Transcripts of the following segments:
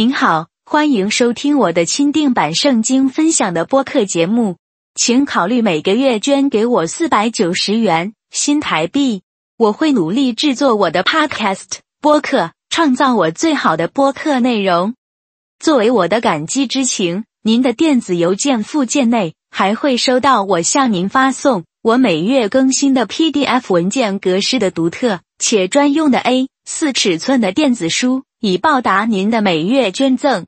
您好，欢迎收听我的钦定版圣经分享的播客节目，请考虑每个月捐给我四百九十元新台币，我会努力制作我的 Podcast 播客，创造我最好的播客内容。作为我的感激之情，您的电子邮件附件内还会收到我向您发送我每月更新的 PDF 文件格式的独特且专用的 A4 尺寸的电子书。以报答您的每月捐赠，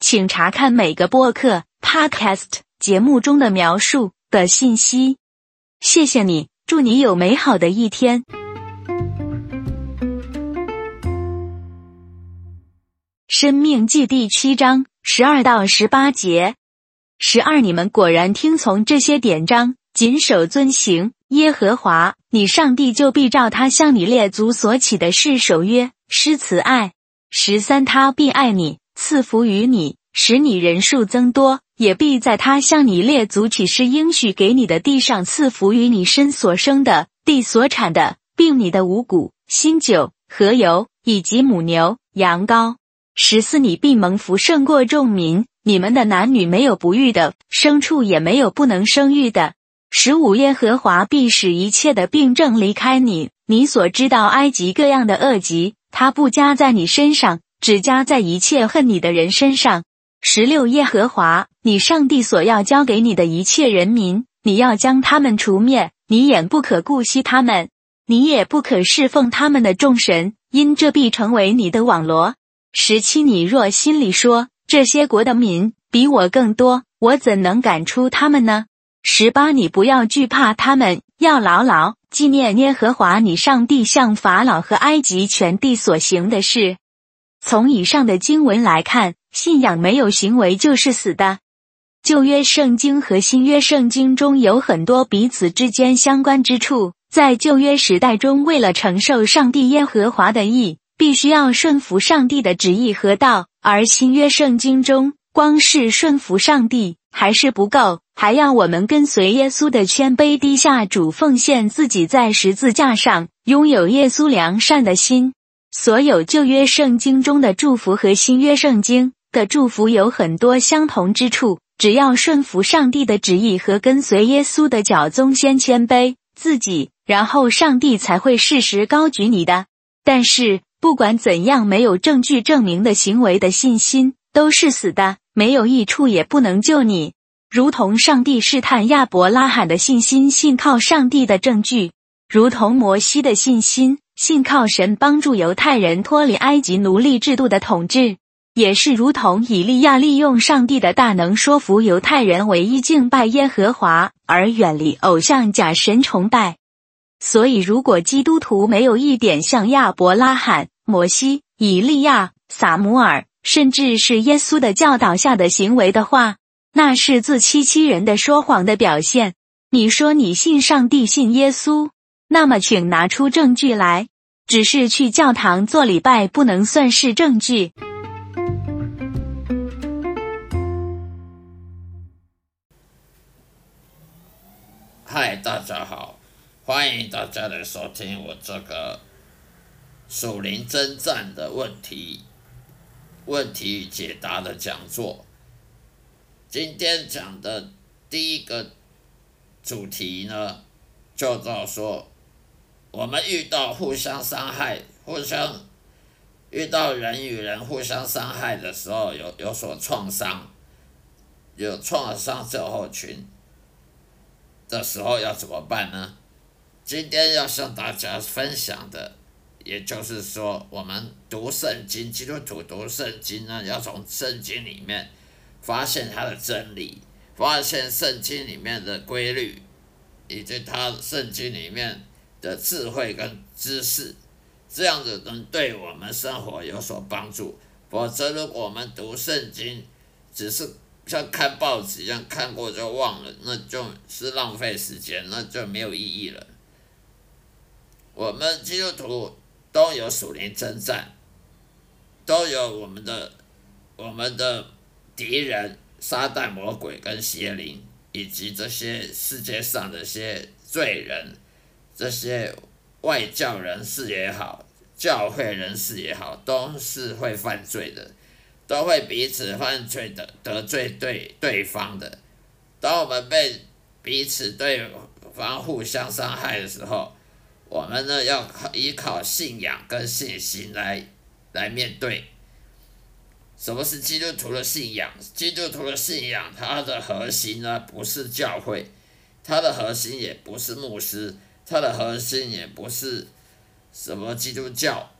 请查看每个播客 Podcast 节目中的描述的信息。谢谢你，祝你有美好的一天。生命记第七章十二到十八节，十二你们果然听从这些典章，谨守遵行，耶和华你上帝就必照他向你列祖所起的誓守约，施慈爱。十三，他必爱你，赐福于你，使你人数增多，也必在他向你列祖起誓应许给你的地上赐福于你身所生的地所产的，并你的五谷、新酒和油，以及母牛、羊羔。十四，你必蒙福胜过众民，你们的男女没有不育的，牲畜也没有不能生育的。十五，耶和华必使一切的病症离开你，你所知道埃及各样的恶疾。他不加在你身上，只加在一切恨你的人身上。十六，耶和华你上帝所要交给你的一切人民，你要将他们除灭，你也不可顾惜他们，你也不可侍奉他们的众神，因这必成为你的网罗。十七，你若心里说，这些国的民比我更多，我怎能赶出他们呢？十八，你不要惧怕他们，要牢牢。纪念耶和华你上帝向法老和埃及全地所行的事。从以上的经文来看，信仰没有行为就是死的。旧约圣经和新约圣经中有很多彼此之间相关之处。在旧约时代中，为了承受上帝耶和华的意，必须要顺服上帝的旨意和道；而新约圣经中，光是顺服上帝还是不够。还要我们跟随耶稣的谦卑低下主奉献自己，在十字架上拥有耶稣良善的心。所有旧约圣经中的祝福和新约圣经的祝福有很多相同之处，只要顺服上帝的旨意和跟随耶稣的脚宗，先谦卑自己，然后上帝才会适时高举你的。但是不管怎样，没有证据证明的行为的信心都是死的，没有益处，也不能救你。如同上帝试探亚伯拉罕的信心，信靠上帝的证据；如同摩西的信心，信靠神帮助犹太人脱离埃及奴隶制度的统治；也是如同以利亚利用上帝的大能说服犹太人唯一敬拜耶和华，而远离偶像假神崇拜。所以，如果基督徒没有一点像亚伯拉罕、摩西、以利亚、撒母耳，甚至是耶稣的教导下的行为的话，那是自欺欺人的说谎的表现。你说你信上帝、信耶稣，那么请拿出证据来。只是去教堂做礼拜不能算是证据。嗨，大家好，欢迎大家来收听我这个属灵征战的问题、问题与解答的讲座。今天讲的第一个主题呢，就叫说，我们遇到互相伤害、互相遇到人与人互相伤害的时候，有有所创伤，有创伤症候群的时候要怎么办呢？今天要向大家分享的，也就是说，我们读圣经，基督徒读圣经呢，要从圣经里面。发现他的真理，发现圣经里面的规律，以及他圣经里面的智慧跟知识，这样子能对我们生活有所帮助。否则，如果我们读圣经只是像看报纸一样看过就忘了，那就是浪费时间，那就没有意义了。我们基督徒都有属灵征战，都有我们的我们的。敌人、撒旦、魔鬼跟邪灵，以及这些世界上的些罪人，这些外教人士也好，教会人士也好，都是会犯罪的，都会彼此犯罪的得罪对对方的。当我们被彼此对方互相伤害的时候，我们呢要依靠信仰跟信心来来面对。什么是基督徒的信仰？基督徒的信仰，它的核心呢不是教会，它的核心也不是牧师，它的核心也不是什么基督教。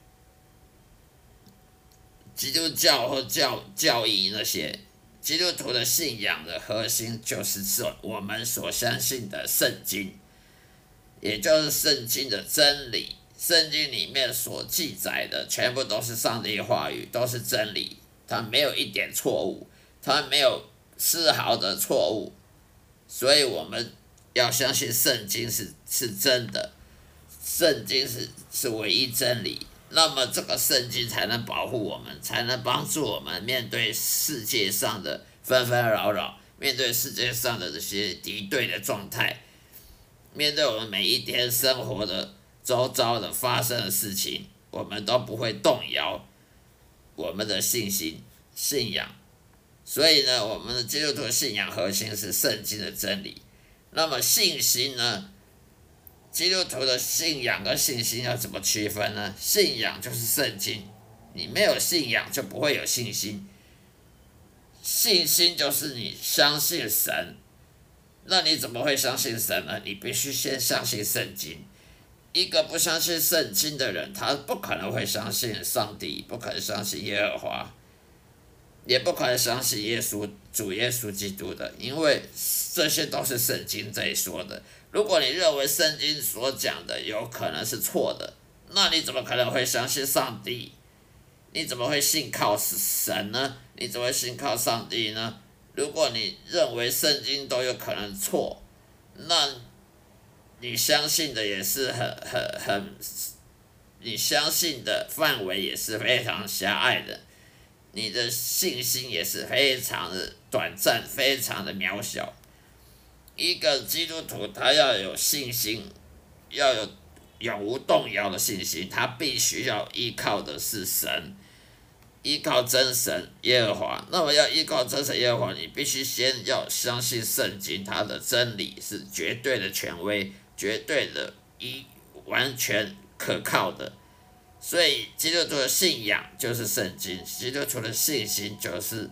基督教和教教义那些，基督徒的信仰的核心就是说我们所相信的圣经，也就是圣经的真理。圣经里面所记载的全部都是上帝话语，都是真理，它没有一点错误，他没有丝毫的错误。所以我们要相信圣经是是真的，圣经是是唯一真理。那么这个圣经才能保护我们，才能帮助我们面对世界上的纷纷扰扰，面对世界上的这些敌对的状态，面对我们每一天生活的周遭的发生的事情，我们都不会动摇我们的信心、信仰。所以呢，我们的基督徒信仰核心是圣经的真理。那么信心呢？基督徒的信仰跟信心要怎么区分呢？信仰就是圣经，你没有信仰就不会有信心。信心就是你相信神，那你怎么会相信神呢？你必须先相信圣经。一个不相信圣经的人，他不可能会相信上帝，不可能相信耶和华，也不可能相信耶稣，主耶稣基督的，因为这些都是圣经在说的。如果你认为圣经所讲的有可能是错的，那你怎么可能会相信上帝？你怎么会信靠神呢？你怎么会信靠上帝呢？如果你认为圣经都有可能错，那你相信的也是很很很，你相信的范围也是非常狭隘的，你的信心也是非常的短暂，非常的渺小。一个基督徒，他要有信心，要有永无动摇的信心，他必须要依靠的是神，依靠真神耶和华。那么要依靠真神耶和华，你必须先要相信圣经，它的真理是绝对的权威，绝对的一完全可靠的。所以基督徒的信仰就是圣经，基督徒的信心就是。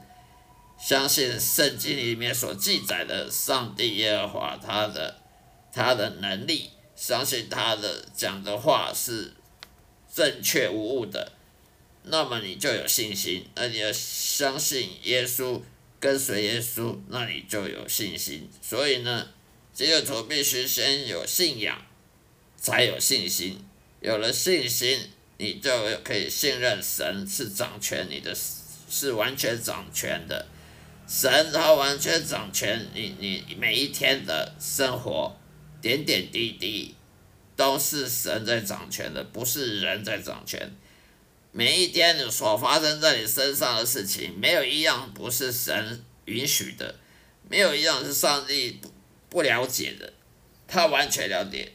相信圣经里面所记载的上帝耶和华他的他的能力，相信他的讲的话是正确无误的，那么你就有信心。那你要相信耶稣，跟随耶稣，那你就有信心。所以呢，基督徒必须先有信仰，才有信心。有了信心，你就可以信任神是掌权你的，是完全掌权的。神他完全掌权，你你每一天的生活，点点滴滴，都是神在掌权的，不是人在掌权。每一天你所发生在你身上的事情，没有一样不是神允许的，没有一样是上帝不了解的，他完全了解。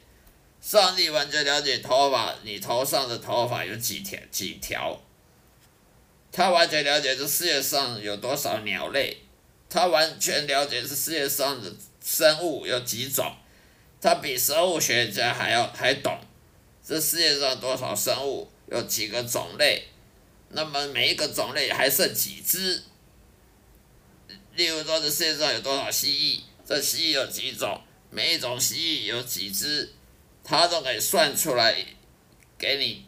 上帝完全了解头发，你头上的头发有几条几条。他完全了解这世界上有多少鸟类，他完全了解这世界上的生物有几种，他比生物学家还要还懂这世界上多少生物有几个种类，那么每一个种类还剩几只？例如说，这世界上有多少蜥蜴，这蜥蜴有几种，每一种蜥蜴有几只，他都可以算出来给你，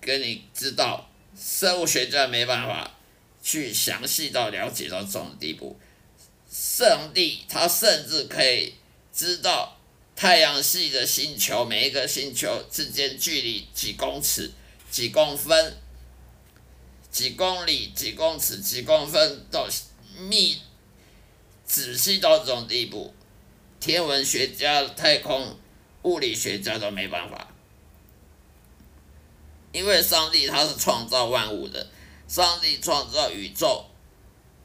给你知道。生物学家没办法去详细到了解到这种地步，上帝他甚至可以知道太阳系的星球每一个星球之间距离几公尺、几公分、几公里、几公尺、几公分到密仔细到这种地步，天文学家、太空物理学家都没办法。因为上帝他是创造万物的，上帝创造宇宙，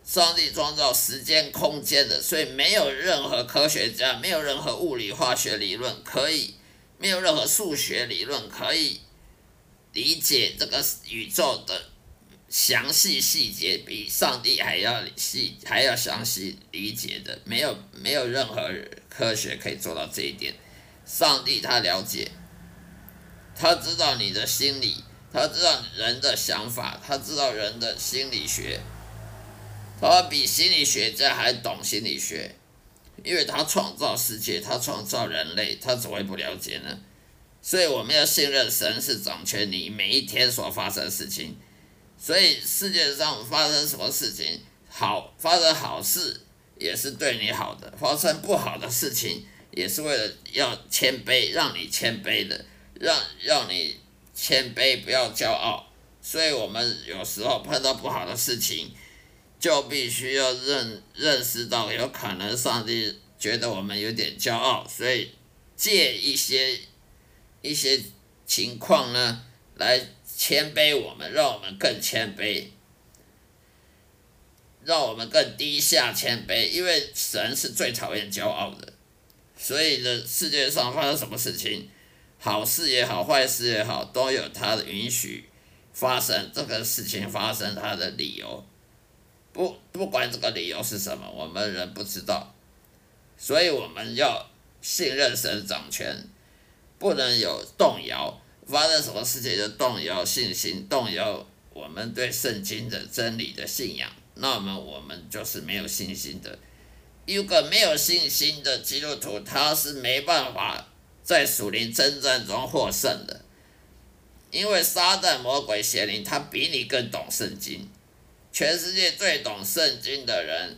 上帝创造时间空间的，所以没有任何科学家，没有任何物理化学理论可以，没有任何数学理论可以理解这个宇宙的详细细节比上帝还要细还要详细理解的，没有没有任何科学可以做到这一点。上帝他了解，他知道你的心理，他知道人的想法，他知道人的心理学，他比心理学家还懂心理学，因为他创造世界，他创造人类，他怎么会不了解呢？所以我们要信任神是掌权你每一天所发生的事情。所以世界上发生什么事情，好，发生好事也是对你好的，发生不好的事情也是为了要谦卑，让你谦卑的，让让你谦卑，不要骄傲。所以我们有时候碰到不好的事情，就必须要认认识到，有可能上帝觉得我们有点骄傲，所以借一些。一些情况呢，来谦卑我们，让我们更谦卑，让我们更低下谦卑。因为神是最讨厌骄傲的，所以呢，世界上发生什么事情，好事也好，坏事也好，都有他的允许发生。这个事情发生，他的理由，不不管这个理由是什么，我们人不知道，所以我们要信任神掌权。不能有动摇，发生什么事情就动摇信心，动摇我们对圣经的真理的信仰，那么我们就是没有信心的。一个没有信心的基督徒，他是没办法在属灵征战中获胜的，因为撒旦魔鬼邪灵他比你更懂圣经，全世界最懂圣经的人，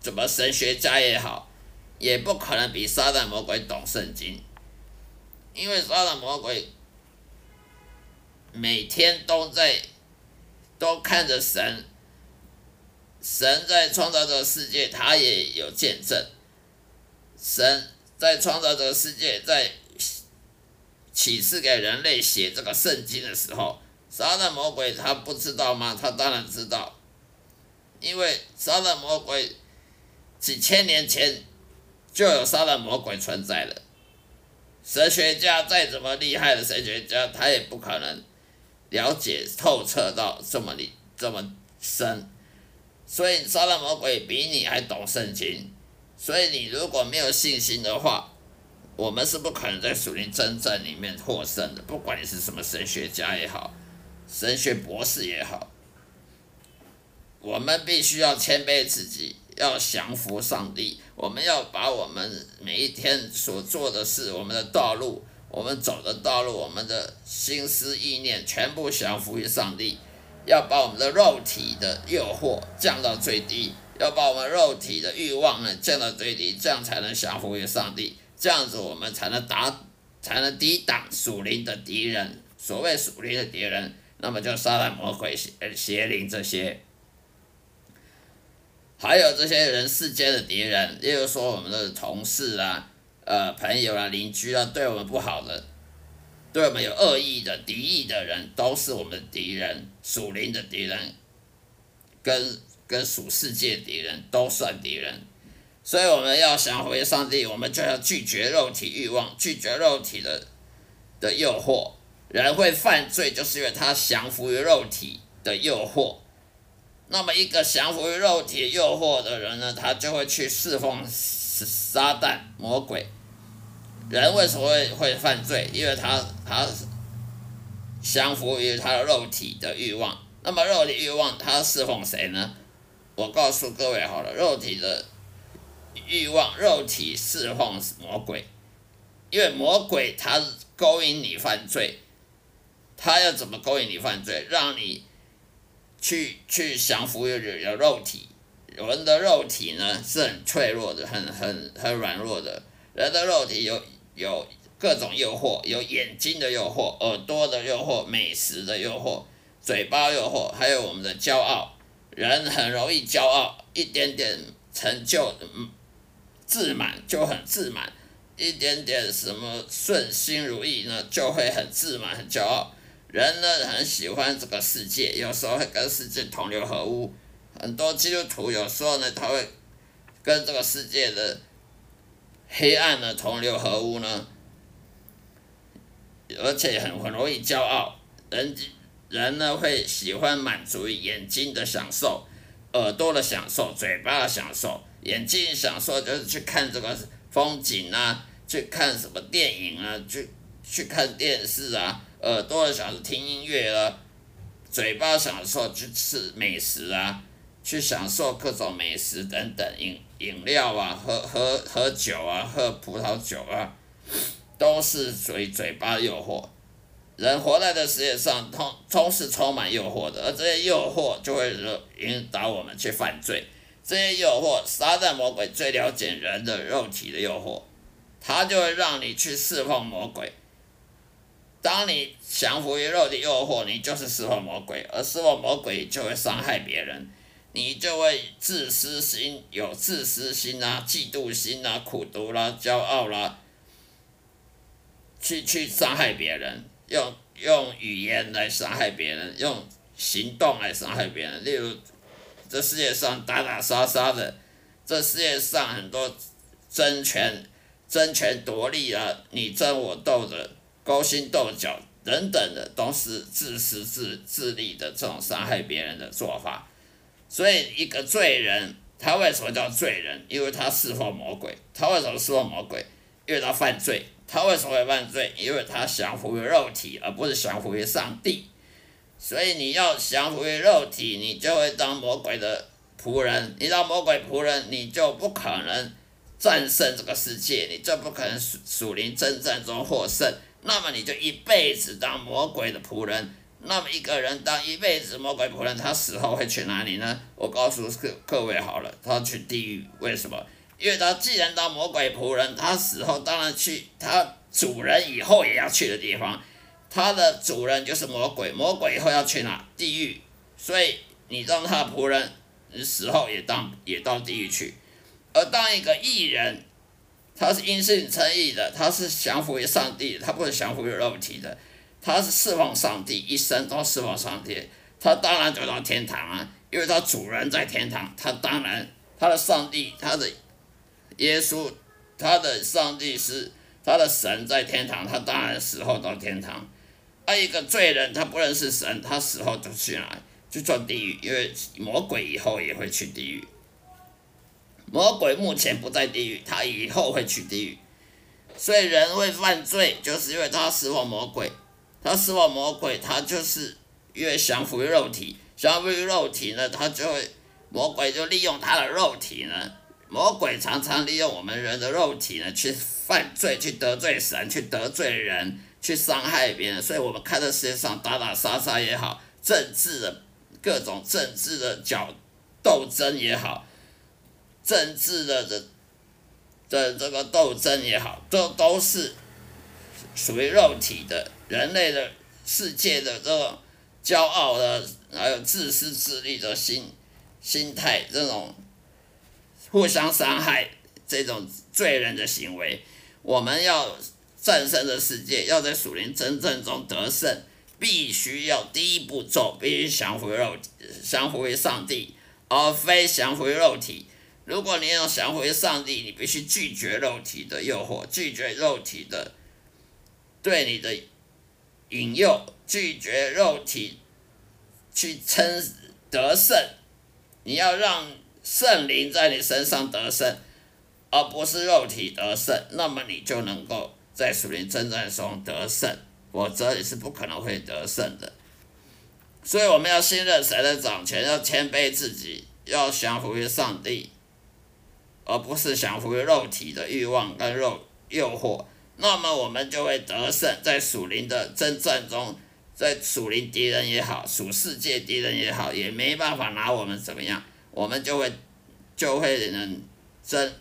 怎么神学家也好。也不可能比撒旦魔鬼懂圣经，因为撒旦魔鬼每天都在都看着神，神在创造这个世界，他也有见证。神在创造这个世界，在启示给人类写这个圣经的时候，撒旦魔鬼他不知道吗？他当然知道，因为撒旦魔鬼几千年前。就有撒旦魔鬼存在了，神学家再怎么厉害的神学家，他也不可能了解透彻到这么里这么深，所以撒旦魔鬼比你还懂圣经，所以你如果没有信心的话，我们是不可能在属灵征战里面获胜的，不管你是什么神学家也好，神学博士也好，我们必须要谦卑自己。要降服上帝，我们要把我们每一天所做的事、我们的道路、我们走的道路、我们的心思意念，全部降服于上帝。要把我们的肉体的诱惑降到最低，要把我们肉体的欲望呢降到最低，这样才能降服于上帝。这样子我们才能打，才能抵挡属灵的敌人。所谓属灵的敌人，那么就撒旦魔鬼邪邪灵这些。还有这些人世间的敌人，例如说我们的同事啊、呃朋友啊、邻居啊，对我们不好的，对我们有恶意的、敌意的人，都是我们的敌人，属灵的敌人，跟跟属世界敌人都算敌人。所以我们要想回上帝，我们就要拒绝肉体欲望，拒绝肉体的的诱惑。人会犯罪，就是因为他降服于肉体的诱惑。那么，一个降服于肉体诱惑的人呢，他就会去侍奉撒旦魔鬼。人为什么会会犯罪？因为他他降服于他的肉体的欲望。那么，肉体欲望他侍奉谁呢？我告诉各位好了，肉体的欲望，肉体侍奉魔鬼，因为魔鬼他勾引你犯罪，他要怎么勾引你犯罪？让你。去去降服于人的肉体，人的肉体呢是很脆弱的，很很很软弱的。人的肉体有有各种诱惑，有眼睛的诱惑，耳朵的诱惑，美食的诱惑，嘴巴诱惑，还有我们的骄傲。人很容易骄傲，一点点成就，嗯，自满就很自满，一点点什么顺心如意呢，就会很自满，很骄傲。人呢很喜欢这个世界，有时候会跟世界同流合污。很多基督徒有时候呢，他会跟这个世界的黑暗呢同流合污呢，而且很很容易骄傲。人人呢会喜欢满足于眼睛的享受、耳朵的享受、嘴巴的享受。眼睛享受就是去看这个风景啊，去看什么电影啊，去去看电视啊。耳朵的享受听音乐啊，嘴巴享受去吃美食啊，去享受各种美食等等饮饮料啊，喝喝喝酒啊，喝葡萄酒啊，都是属于嘴巴诱惑。人活在这世界上，通都是充满诱惑的，而这些诱惑就会引导我们去犯罪。这些诱惑，撒旦魔鬼最了解人的肉体的诱惑，他就会让你去侍奉魔鬼。当你降服于肉体诱惑，你就是侍奉魔鬼，而侍奉魔鬼就会伤害别人，你就会自私心，有自私心啊，嫉妒心啊，苦毒啦、骄傲啦、去去伤害别人。用用语言来伤害别人，用行动来伤害别人。例如，这世界上打打杀杀的，这世界上很多争权、争权夺利啊，你争我斗的，勾心斗角等等的，都是自私自自利的这种伤害别人的做法。所以，一个罪人，他为什么叫罪人？因为他侍奉魔鬼。他为什么侍奉魔鬼？因为他犯罪。他为什么会犯罪？因为他降服于肉体，而不是降服于上帝。所以你要降服于肉体，你就会当魔鬼的仆人。你当魔鬼仆人，你就不可能战胜这个世界，你就不可能属属灵征战中获胜。那么你就一辈子当魔鬼的仆人。那么一个人当一辈子魔鬼仆人，他死后会去哪里呢？我告诉各各位好了，他去地狱。为什么？因为他既然当魔鬼仆人，他死后当然去他主人以后也要去的地方，他的主人就是魔鬼，魔鬼以后要去哪？地狱。所以你当他的仆人，死后也当也到地狱去。而当一个艺人，他是因信称义的，他是降服于上帝，他不是降服于肉体的，他是侍奉上帝，一生都侍奉上帝，他当然走到天堂啊，因为他主人在天堂，他当然他的上帝，他的。耶稣，他的上帝是他的神，在天堂，他当然死后到天堂。而一个罪人，他不认识神，他死后就去哪？就做地狱，因为魔鬼以后也会去地狱。魔鬼目前不在地狱，他以后会去地狱。所以人会犯罪，就是因为他侍奉魔鬼。他侍奉魔鬼，他就是因为降服于肉体，降服于肉体呢，他就会魔鬼就利用他的肉体呢。魔鬼常常利用我们人的肉体呢，去犯罪，去得罪神，去得罪人，去伤害别人。所以，我们看这世界上打打杀杀也好，政治的各种政治的角斗争也好，政治的的的这个斗争也好，都都是属于肉体的人类的世界的这种骄傲的，还有自私自利的心心态这种。互相伤害这种罪人的行为，我们要战胜这世界，要在属灵真正中得胜，必须要第一步骤必须降服肉体，降服于上帝，而非降服于肉体。如果你要降服于上帝，你必须拒绝肉体的诱惑，拒绝肉体的对你的引诱，拒绝肉体去称得胜。你要让。圣灵在你身上得胜，而不是肉体得胜，那么你就能够在属灵征战中得胜，否则你是不可能会得胜的。所以我们要信任神的掌权，要谦卑自己，要降服于上帝，而不是降服于肉体的欲望跟肉诱惑。那么我们就会得胜，在属灵的征战中，在属灵敌人也好，属世界敌人也好，也没办法拿我们怎么样。我们就会，就会能争，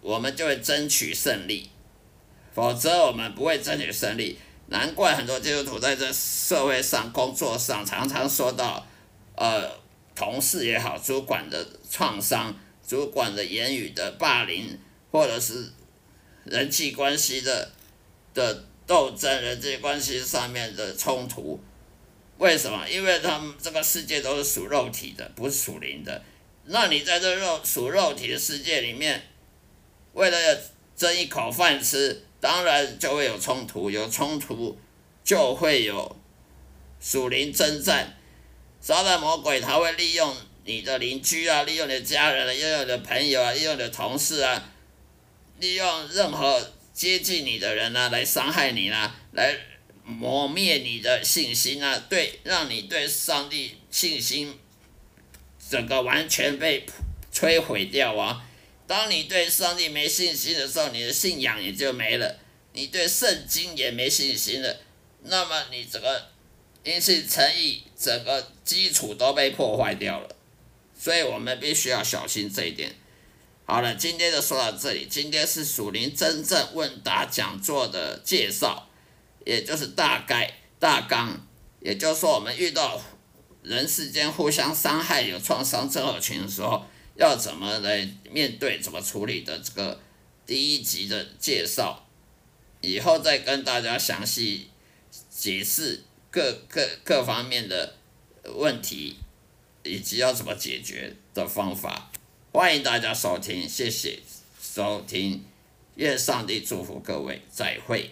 我们就会争取胜利，否则我们不会争取胜利。难怪很多基督徒在这社会上、工作上常常说到，呃，同事也好，主管的创伤，主管的言语的霸凌，或者是人际关系的的斗争，人际关系上面的冲突。为什么？因为他们这个世界都是属肉体的，不是属灵的。那你在这肉属肉体的世界里面，为了争一口饭吃，当然就会有冲突，有冲突就会有属灵征战，撒旦魔鬼他会利用你的邻居啊，利用你的家人啊，利用你的朋友啊，利用你的同事啊，利用任何接近你的人啊，来伤害你啊，来磨灭你的信心啊，对，让你对上帝信心整个完全被摧毁掉啊！当你对上帝没信心的时候，你的信仰也就没了，你对圣经也没信心了，那么你整个因信称义整个基础都被破坏掉了。所以我们必须要小心这一点。好了，今天就说到这里。今天是属灵真正问答讲座的介绍，也就是大概大纲。也就是说，我们遇到人世间互相伤害、有创伤症候群的时候，要怎么来面对、怎么处理的这个第一集的介绍。以后再跟大家详细解释各各各方面的问题。以及要怎么解决的方法，欢迎大家收听，谢谢收听，愿上帝祝福各位，再会。